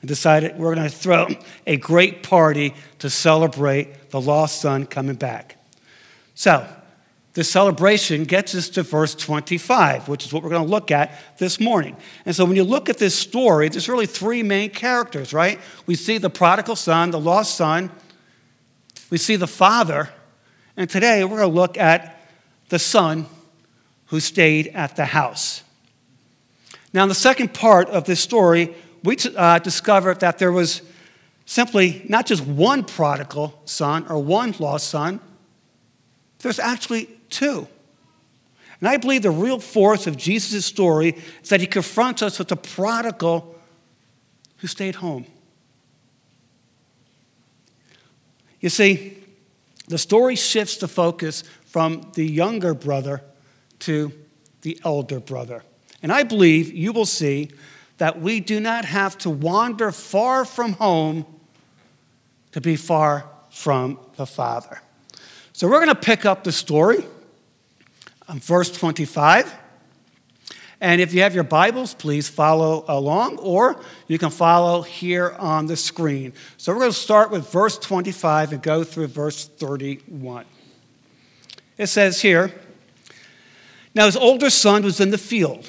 and decided we're going to throw a great party to celebrate the lost son coming back. So, the celebration gets us to verse 25, which is what we're going to look at this morning. And so when you look at this story, there's really three main characters, right? We see the prodigal son, the lost son, we see the father, and today we're going to look at the son who stayed at the house. Now, in the second part of this story, we uh, discover that there was simply not just one prodigal son or one lost son, there's actually two. And I believe the real force of Jesus' story is that he confronts us with the prodigal who stayed home. You see, the story shifts the focus from the younger brother to the elder brother. And I believe you will see that we do not have to wander far from home to be far from the Father. So we're going to pick up the story on verse 25. And if you have your Bibles, please follow along, or you can follow here on the screen. So we're going to start with verse 25 and go through verse 31. It says here Now his older son was in the field,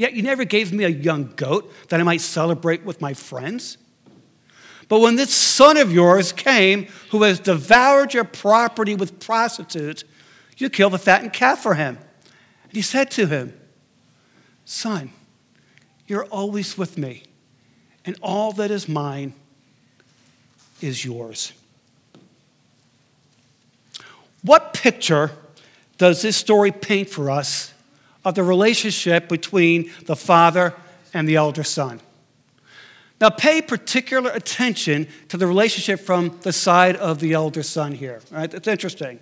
Yet you never gave me a young goat that I might celebrate with my friends. But when this son of yours came, who has devoured your property with prostitutes, you killed the fattened calf for him. And he said to him, Son, you're always with me, and all that is mine is yours. What picture does this story paint for us of the relationship between the father and the elder son? Now, pay particular attention to the relationship from the side of the elder son here. Right? It's interesting.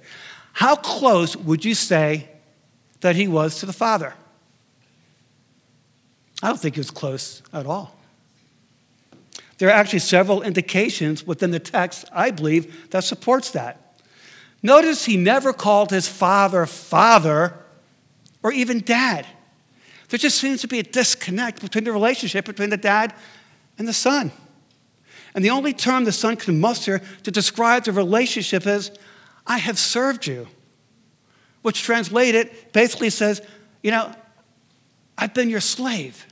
How close would you say that he was to the father? I don't think he was close at all. There are actually several indications within the text, I believe, that supports that. Notice he never called his father father or even dad. There just seems to be a disconnect between the relationship between the dad and the Son. And the only term the Son can muster to describe the relationship is, I have served you, which translated basically says, you know, I've been your slave.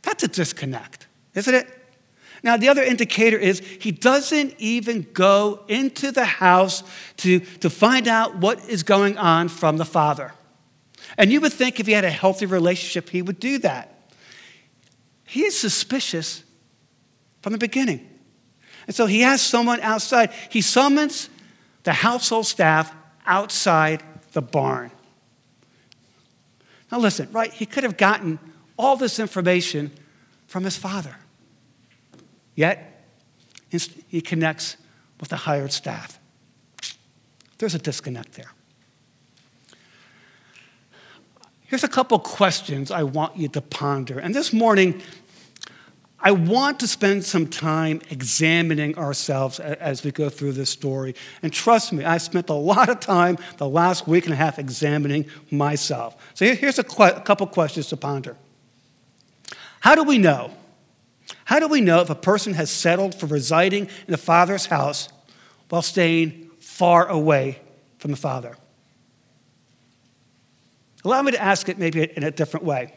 That's a disconnect, isn't it? Now, the other indicator is he doesn't even go into the house to, to find out what is going on from the Father. And you would think if he had a healthy relationship, he would do that. He is suspicious from the beginning. And so he has someone outside. He summons the household staff outside the barn. Now, listen, right? He could have gotten all this information from his father. Yet, he connects with the hired staff. There's a disconnect there. Here's a couple questions I want you to ponder. And this morning, I want to spend some time examining ourselves as we go through this story. And trust me, I spent a lot of time the last week and a half examining myself. So here's a, a couple questions to ponder. How do we know? How do we know if a person has settled for residing in the Father's house while staying far away from the Father? Allow me to ask it maybe in a different way.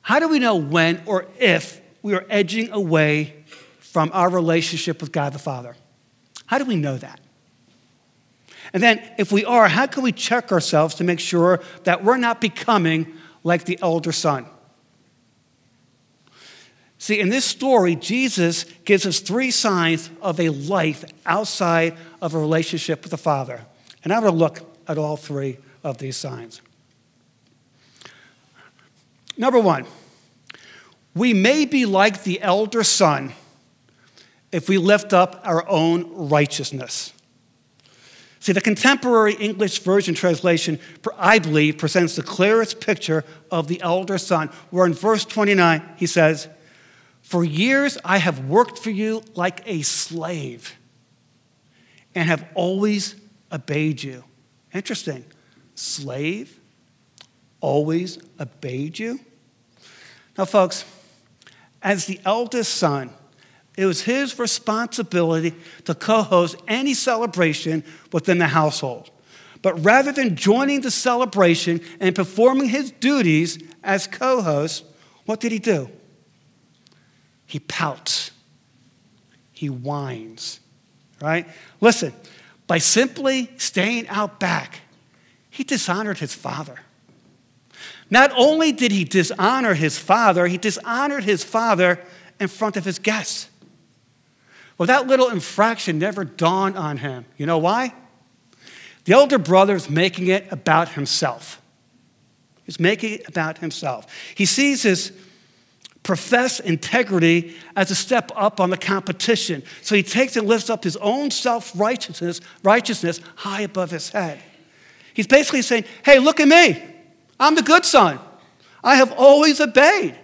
How do we know when or if we are edging away from our relationship with God the Father? How do we know that? And then, if we are, how can we check ourselves to make sure that we're not becoming like the elder son? See, in this story, Jesus gives us three signs of a life outside of a relationship with the Father. And I will look at all three of these signs. Number one, we may be like the elder son if we lift up our own righteousness. See, the contemporary English version translation, I believe, presents the clearest picture of the elder son, where in verse 29 he says, For years I have worked for you like a slave and have always obeyed you. Interesting. Slave, always obeyed you. Now, folks, as the eldest son, it was his responsibility to co host any celebration within the household. But rather than joining the celebration and performing his duties as co host, what did he do? He pouts, he whines, right? Listen, by simply staying out back, he dishonored his father. Not only did he dishonor his father, he dishonored his father in front of his guests. Well, that little infraction never dawned on him. You know why? The elder brother is making it about himself. He's making it about himself. He sees his professed integrity as a step up on the competition. So he takes and lifts up his own self righteousness, righteousness high above his head. He's basically saying, Hey, look at me. I'm the good son. I have always obeyed.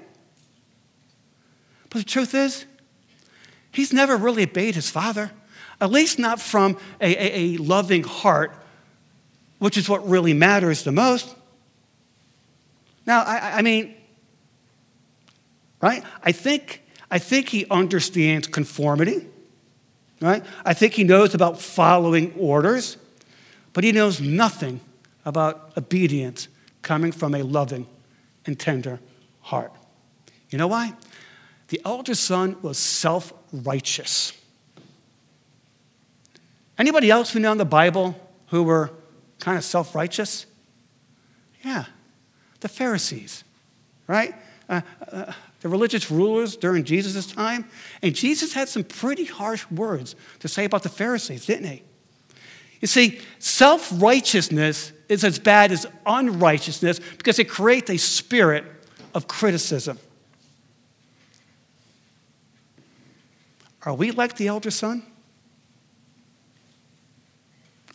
But the truth is, He's never really obeyed his father, at least not from a, a, a loving heart, which is what really matters the most. Now, I, I mean, right? I think, I think he understands conformity, right? I think he knows about following orders, but he knows nothing about obedience coming from a loving and tender heart. You know why? The elder son was self righteous. Anybody else we know in the Bible who were kind of self righteous? Yeah, the Pharisees, right? Uh, uh, the religious rulers during Jesus' time. And Jesus had some pretty harsh words to say about the Pharisees, didn't he? You see, self righteousness is as bad as unrighteousness because it creates a spirit of criticism. Are we like the elder son?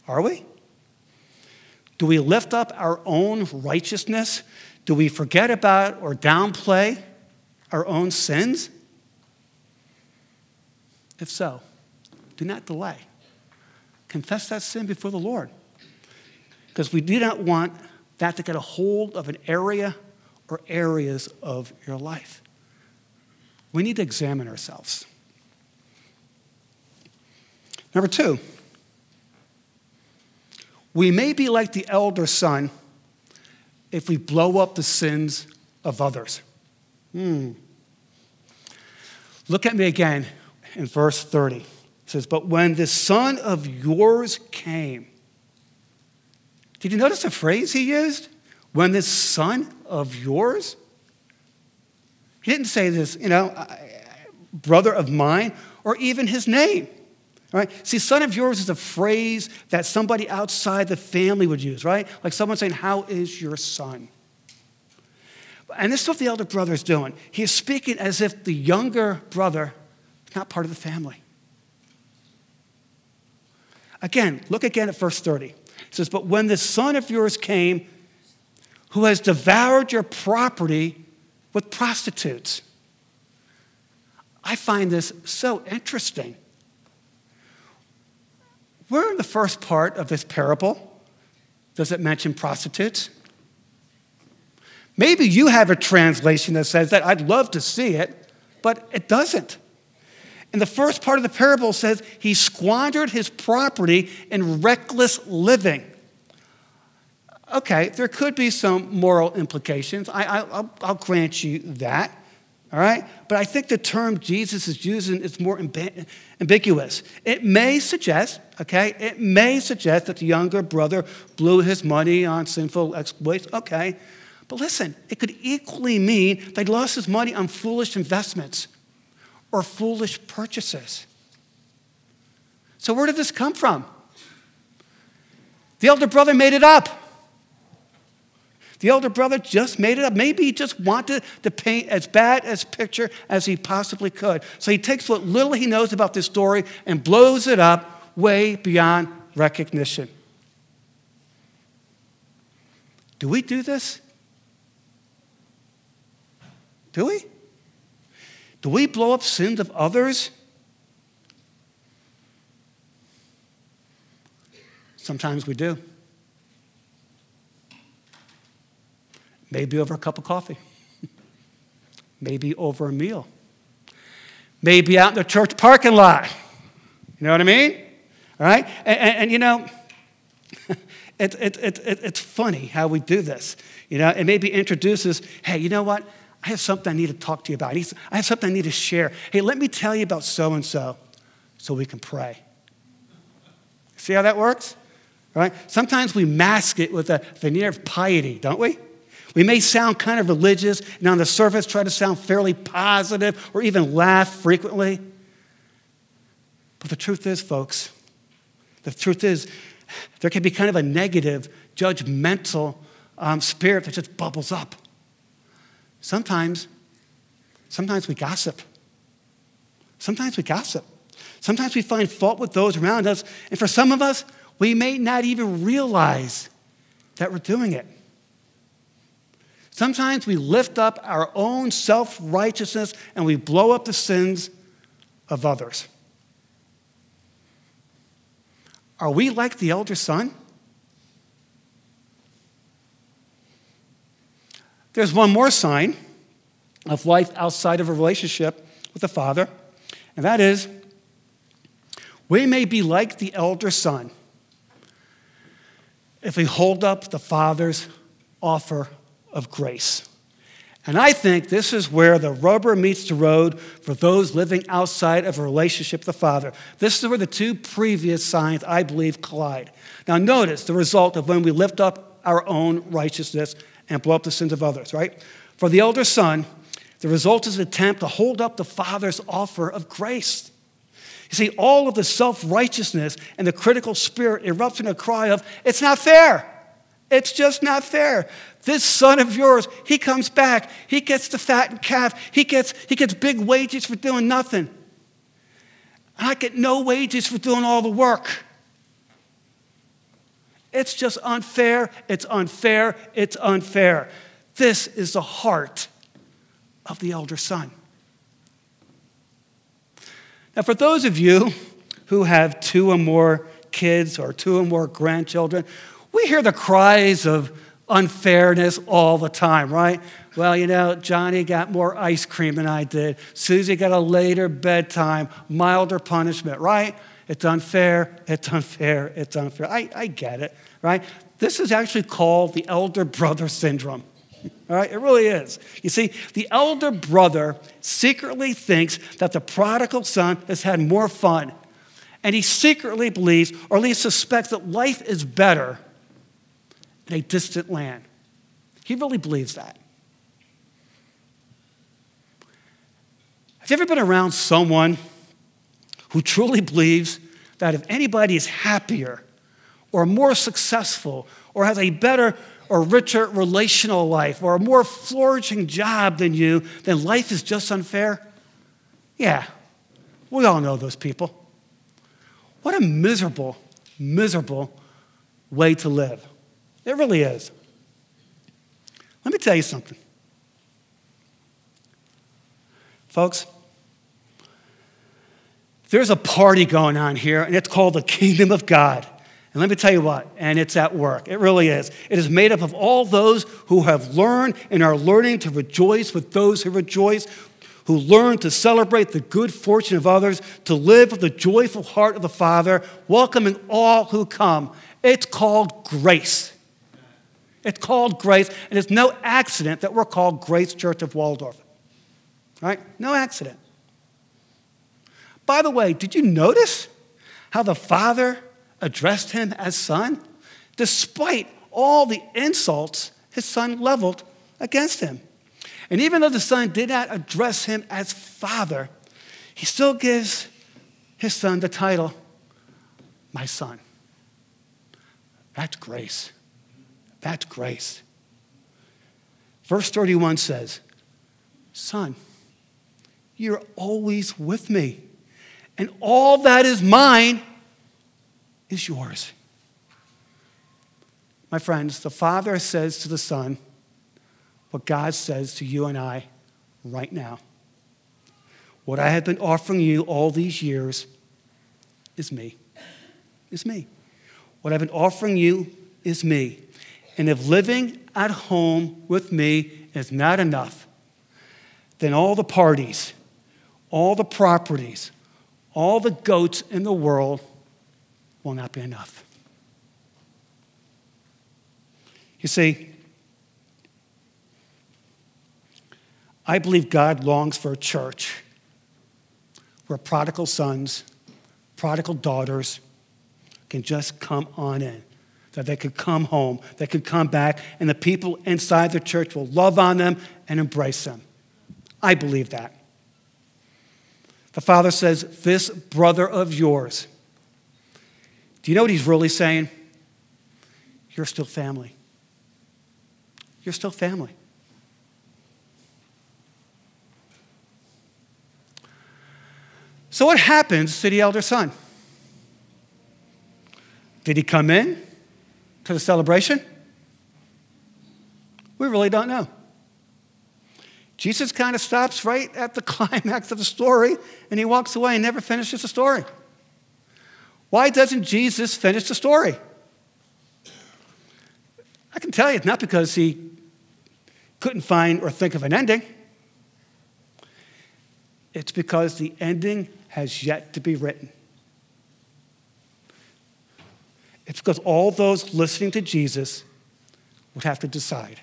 Are we? Do we lift up our own righteousness? Do we forget about or downplay our own sins? If so, do not delay. Confess that sin before the Lord. Because we do not want that to get a hold of an area or areas of your life. We need to examine ourselves. Number two, we may be like the elder son if we blow up the sins of others. Hmm. Look at me again in verse 30. It says, But when the son of yours came, did you notice the phrase he used? When this son of yours? He didn't say this, you know, brother of mine, or even his name. Right? See, son of yours is a phrase that somebody outside the family would use, right? Like someone saying, How is your son? And this is what the elder brother is doing. He is speaking as if the younger brother is not part of the family. Again, look again at verse 30. It says, But when the son of yours came, who has devoured your property with prostitutes. I find this so interesting. Where in the first part of this parable does it mention prostitutes? Maybe you have a translation that says that. I'd love to see it, but it doesn't. And the first part of the parable says he squandered his property in reckless living. Okay, there could be some moral implications. I, will grant you that. All right? But I think the term Jesus is using is more ambiguous. It may suggest, okay, it may suggest that the younger brother blew his money on sinful exploits. Okay. But listen, it could equally mean that he lost his money on foolish investments or foolish purchases. So, where did this come from? The elder brother made it up. The elder brother just made it up. Maybe he just wanted to paint as bad a picture as he possibly could. So he takes what little he knows about this story and blows it up way beyond recognition. Do we do this? Do we? Do we blow up sins of others? Sometimes we do. Maybe over a cup of coffee. Maybe over a meal. Maybe out in the church parking lot. You know what I mean? All right? And, and, and you know, it, it, it, it's funny how we do this. You know, it maybe introduces, hey, you know what? I have something I need to talk to you about. I have something I need to share. Hey, let me tell you about so and so so we can pray. See how that works? Right? Sometimes we mask it with a veneer of piety, don't we? We may sound kind of religious and on the surface try to sound fairly positive or even laugh frequently. But the truth is, folks, the truth is, there can be kind of a negative, judgmental um, spirit that just bubbles up. Sometimes, sometimes we gossip. Sometimes we gossip. Sometimes we find fault with those around us. And for some of us, we may not even realize that we're doing it. Sometimes we lift up our own self righteousness and we blow up the sins of others. Are we like the elder son? There's one more sign of life outside of a relationship with the Father, and that is we may be like the elder son if we hold up the Father's offer of grace. And I think this is where the rubber meets the road for those living outside of a relationship with the Father. This is where the two previous signs, I believe, collide. Now, notice the result of when we lift up our own righteousness and blow up the sins of others, right? For the elder son, the result is an attempt to hold up the Father's offer of grace. You see, all of the self righteousness and the critical spirit erupts in a cry of, It's not fair. It's just not fair. This son of yours, he comes back. He gets the fattened calf. He gets, he gets big wages for doing nothing. I get no wages for doing all the work. It's just unfair. It's unfair. It's unfair. This is the heart of the elder son. Now, for those of you who have two or more kids or two or more grandchildren, we hear the cries of unfairness all the time, right? Well, you know, Johnny got more ice cream than I did. Susie got a later bedtime, milder punishment, right? It's unfair, it's unfair, it's unfair. I, I get it, right? This is actually called the elder brother syndrome. All right, it really is. You see, the elder brother secretly thinks that the prodigal son has had more fun. And he secretly believes, or at least suspects, that life is better in a distant land. He really believes that. Have you ever been around someone who truly believes that if anybody is happier or more successful or has a better or richer relational life or a more flourishing job than you, then life is just unfair? Yeah, we all know those people. What a miserable, miserable way to live. It really is. Let me tell you something. Folks, there's a party going on here, and it's called the kingdom of God. And let me tell you what, and it's at work. It really is. It is made up of all those who have learned and are learning to rejoice with those who rejoice, who learn to celebrate the good fortune of others, to live with the joyful heart of the Father, welcoming all who come. It's called grace. It's called grace, and it's no accident that we're called Grace Church of Waldorf. Right? No accident. By the way, did you notice how the Father addressed him as son? Despite all the insults his son leveled against him. And even though the son did not address him as father, he still gives his son the title, my son. That's grace. That's grace. Verse 31 says, Son, you're always with me, and all that is mine is yours. My friends, the Father says to the Son what God says to you and I right now. What I have been offering you all these years is me. Is me. What I've been offering you is me. And if living at home with me is not enough, then all the parties, all the properties, all the goats in the world will not be enough. You see, I believe God longs for a church where prodigal sons, prodigal daughters can just come on in, that they could come home, they could come back, and the people inside the church will love on them and embrace them. I believe that. The father says, This brother of yours. Do you know what he's really saying? You're still family. You're still family. So, what happens to the elder son? Did he come in to the celebration? We really don't know. Jesus kind of stops right at the climax of the story and he walks away and never finishes the story. Why doesn't Jesus finish the story? I can tell you it's not because he couldn't find or think of an ending. It's because the ending has yet to be written. It's because all those listening to Jesus would have to decide.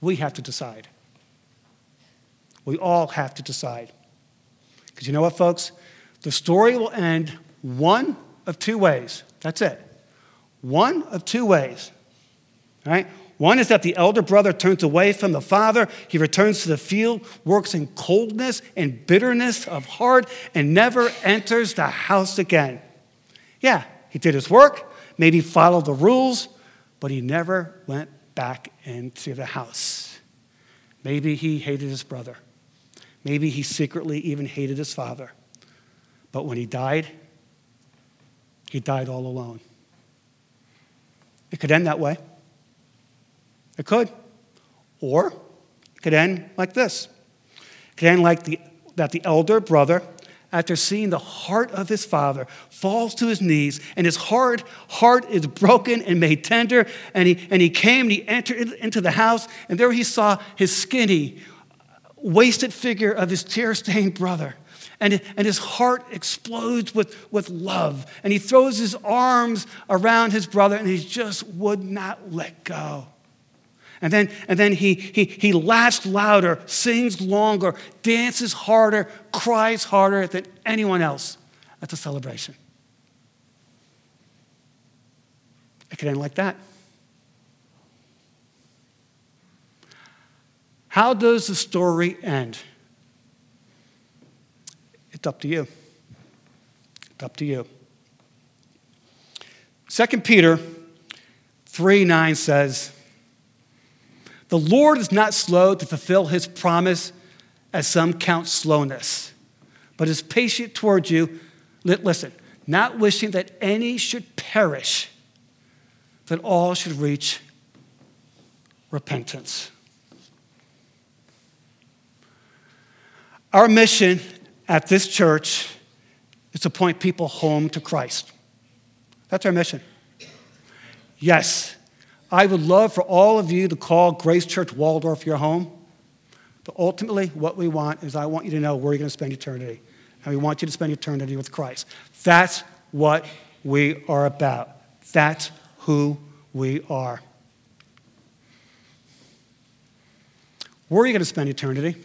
We have to decide. We all have to decide. Because you know what, folks? The story will end one of two ways. That's it. One of two ways. Right? One is that the elder brother turns away from the father. He returns to the field, works in coldness and bitterness of heart, and never enters the house again. Yeah, he did his work, maybe followed the rules, but he never went back into the house. Maybe he hated his brother. Maybe he secretly even hated his father. But when he died, he died all alone. It could end that way. It could. Or it could end like this. It could end like the, that the elder brother, after seeing the heart of his father, falls to his knees, and his heart, heart is broken and made tender. And he, and he came and he entered into the house, and there he saw his skinny, wasted figure of his tear stained brother. And, and his heart explodes with, with love. And he throws his arms around his brother, and he just would not let go. And then, and then he, he, he laughs louder, sings longer, dances harder, cries harder than anyone else at the celebration. It could end like that. How does the story end? It's up to you. It's up to you. 2 Peter 3 9 says, the Lord is not slow to fulfill his promise, as some count slowness, but is patient towards you. Listen, not wishing that any should perish, that all should reach repentance. Our mission at this church is to point people home to Christ. That's our mission. Yes, I would love for all of you to call Grace Church Waldorf your home. But ultimately, what we want is I want you to know where you're going to spend eternity. And we want you to spend eternity with Christ. That's what we are about. That's who we are. Where are you going to spend eternity?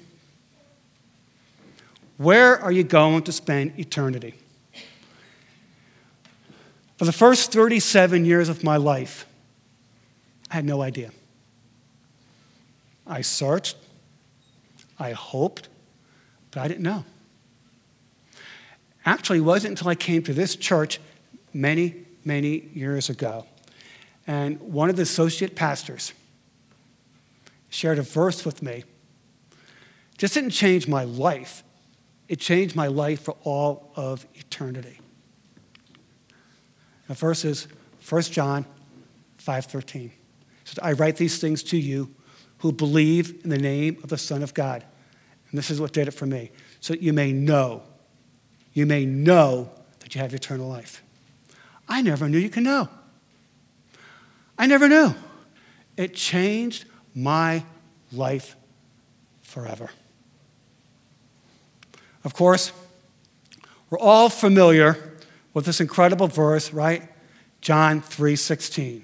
Where are you going to spend eternity? For the first 37 years of my life, I had no idea. I searched, I hoped, but I didn't know. Actually, it wasn't until I came to this church many, many years ago. And one of the associate pastors shared a verse with me. Just didn't change my life, it changed my life for all of eternity. The verse is 1 John 5:13. I write these things to you who believe in the name of the Son of God. And this is what did it for me. So that you may know, you may know that you have eternal life. I never knew you could know. I never knew. It changed my life forever. Of course, we're all familiar with this incredible verse, right? John 3:16.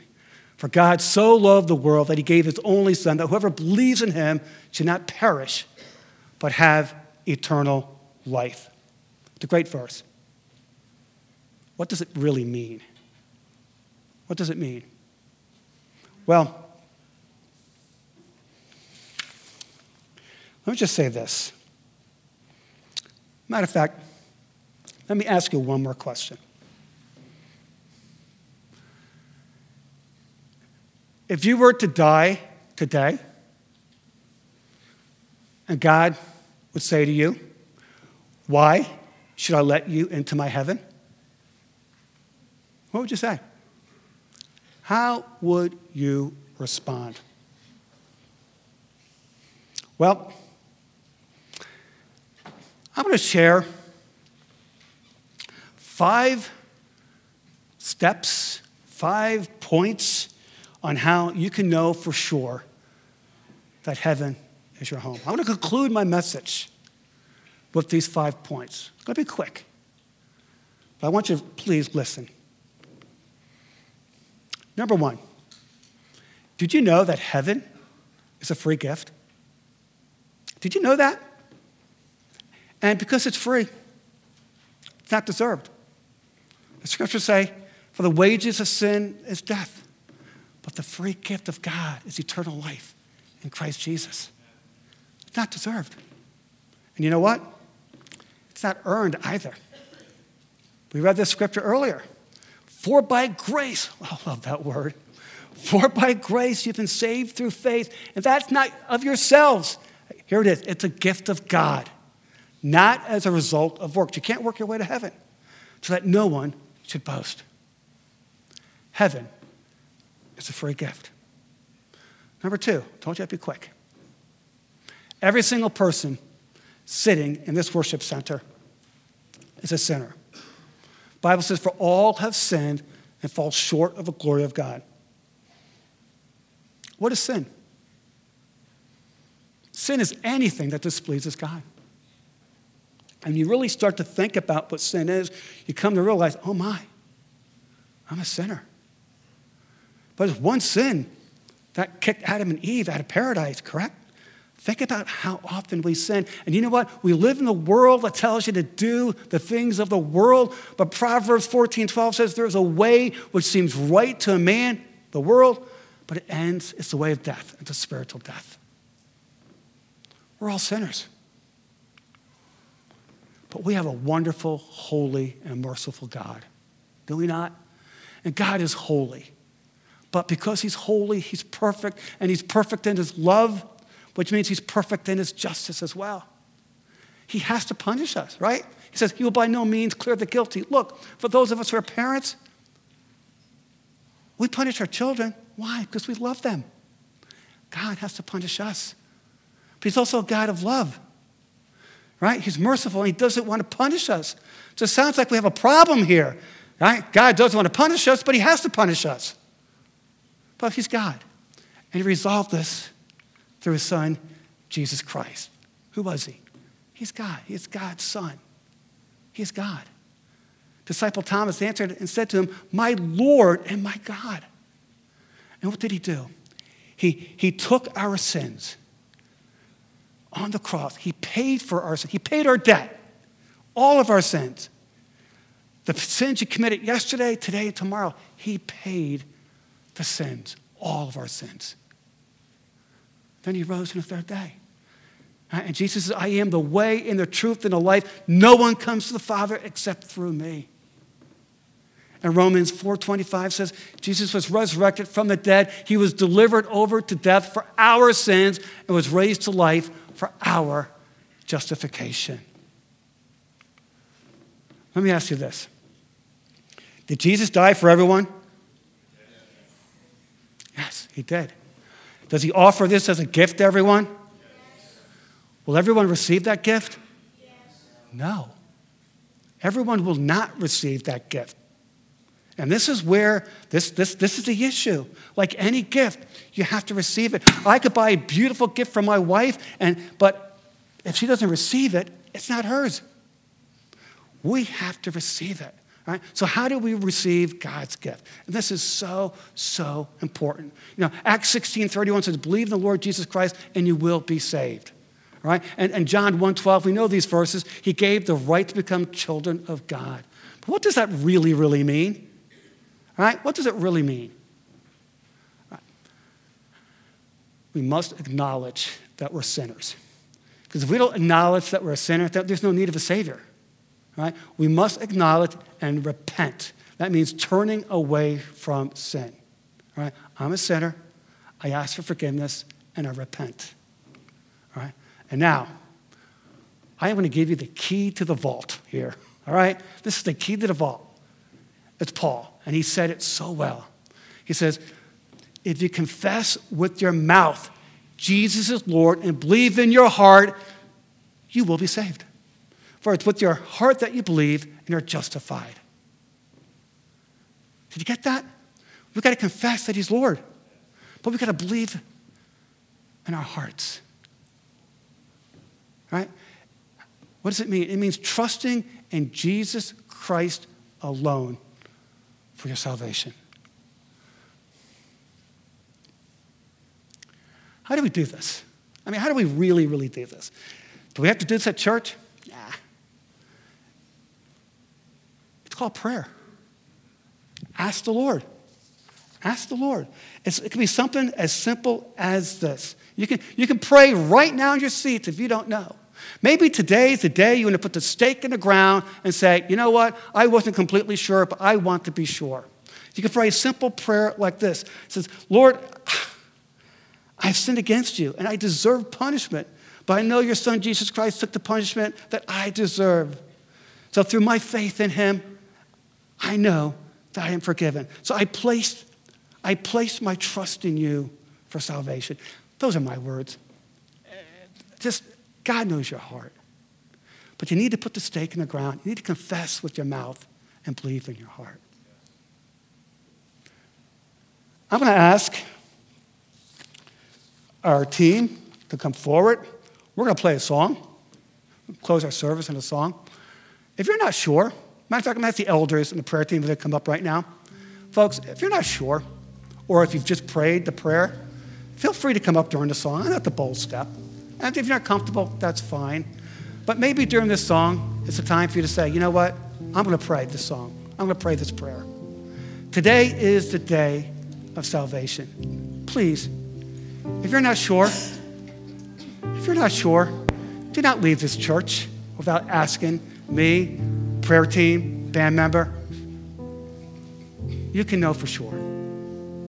For God so loved the world that he gave his only son that whoever believes in him should not perish but have eternal life. It's a great verse. What does it really mean? What does it mean? Well, let me just say this. Matter of fact, let me ask you one more question. If you were to die today, and God would say to you, Why should I let you into my heaven? What would you say? How would you respond? Well, I'm going to share five steps, five points on how you can know for sure that heaven is your home. I'm going to conclude my message with these five points. It's going to be quick, but I want you to please listen. Number one, did you know that heaven is a free gift? Did you know that? And because it's free, it's not deserved. The scriptures say, For the wages of sin is death, but the free gift of God is eternal life in Christ Jesus. It's not deserved. And you know what? It's not earned either. We read this scripture earlier. For by grace, I love that word. For by grace you've been saved through faith, and that's not of yourselves. Here it is it's a gift of God not as a result of works. You can't work your way to heaven, so that no one should boast. Heaven is a free gift. Number two, told you I'd be quick. Every single person sitting in this worship center is a sinner. The Bible says, For all have sinned and fall short of the glory of God. What is sin? Sin is anything that displeases God and you really start to think about what sin is, you come to realize, oh my, I'm a sinner. But it's one sin that kicked Adam and Eve out of paradise, correct? Think about how often we sin. And you know what? We live in a world that tells you to do the things of the world, but Proverbs 14 12 says there's a way which seems right to a man, the world, but it ends, it's the way of death, it's a spiritual death. We're all sinners. But we have a wonderful, holy, and merciful God. Do we not? And God is holy. But because He's holy, He's perfect, and He's perfect in His love, which means He's perfect in His justice as well. He has to punish us, right? He says, He will by no means clear the guilty. Look, for those of us who are parents, we punish our children. Why? Because we love them. God has to punish us. But He's also a God of love right? He's merciful and he doesn't want to punish us. So it sounds like we have a problem here, right? God doesn't want to punish us, but he has to punish us. But he's God. And he resolved this through his son, Jesus Christ. Who was he? He's God. He's God's son. He's God. Disciple Thomas answered and said to him, My Lord and my God. And what did he do? He, he took our sins on the cross. He paid for our sins. He paid our debt, all of our sins. The sins you committed yesterday, today, and tomorrow, He paid the sins, all of our sins. Then He rose on the third day. And Jesus says, I am the way and the truth and the life. No one comes to the Father except through me. And Romans 4:25 says Jesus was resurrected from the dead. He was delivered over to death for our sins and was raised to life for our justification. Let me ask you this. Did Jesus die for everyone? He did. Does he offer this as a gift to everyone? Yes. Will everyone receive that gift? Yes. No. Everyone will not receive that gift. And this is where this, this, this is the issue. Like any gift, you have to receive it. I could buy a beautiful gift for my wife, and, but if she doesn't receive it, it's not hers. We have to receive it. Right? So, how do we receive God's gift? And this is so, so important. You know, Acts 16 31 says, Believe in the Lord Jesus Christ and you will be saved. Right? And, and John 1 12, we know these verses. He gave the right to become children of God. But what does that really, really mean? Right? What does it really mean? Right. We must acknowledge that we're sinners. Because if we don't acknowledge that we're a sinner, there's no need of a Savior. Right? We must acknowledge and repent. That means turning away from sin. Right? I'm a sinner. I ask for forgiveness and I repent. Right? And now, I am going to give you the key to the vault here. All right? This is the key to the vault. It's Paul, and he said it so well. He says, If you confess with your mouth Jesus is Lord and believe in your heart, you will be saved. For it's with your heart that you believe and are justified. Did you get that? We've got to confess that He's Lord, but we've got to believe in our hearts. Right? What does it mean? It means trusting in Jesus Christ alone for your salvation. How do we do this? I mean, how do we really, really do this? Do we have to do this at church? Called prayer. Ask the Lord. Ask the Lord. It's, it can be something as simple as this. You can, you can pray right now in your seats if you don't know. Maybe today is the day you want to put the stake in the ground and say, you know what? I wasn't completely sure, but I want to be sure. You can pray a simple prayer like this. It says, Lord, I've sinned against you and I deserve punishment, but I know your son Jesus Christ took the punishment that I deserve. So through my faith in him, I know that I am forgiven. So I placed, I placed my trust in you for salvation. Those are my words. Just, God knows your heart. But you need to put the stake in the ground. You need to confess with your mouth and believe in your heart. I'm going to ask our team to come forward. We're going to play a song, close our service in a song. If you're not sure, Matter of fact, I'm going to ask the elders and the prayer team to come up right now. Folks, if you're not sure, or if you've just prayed the prayer, feel free to come up during the song. I'm not the bold step. And if you're not comfortable, that's fine. But maybe during this song, it's a time for you to say, you know what? I'm going to pray this song. I'm going to pray this prayer. Today is the day of salvation. Please, if you're not sure, if you're not sure, do not leave this church without asking me prayer team, band member, you can know for sure.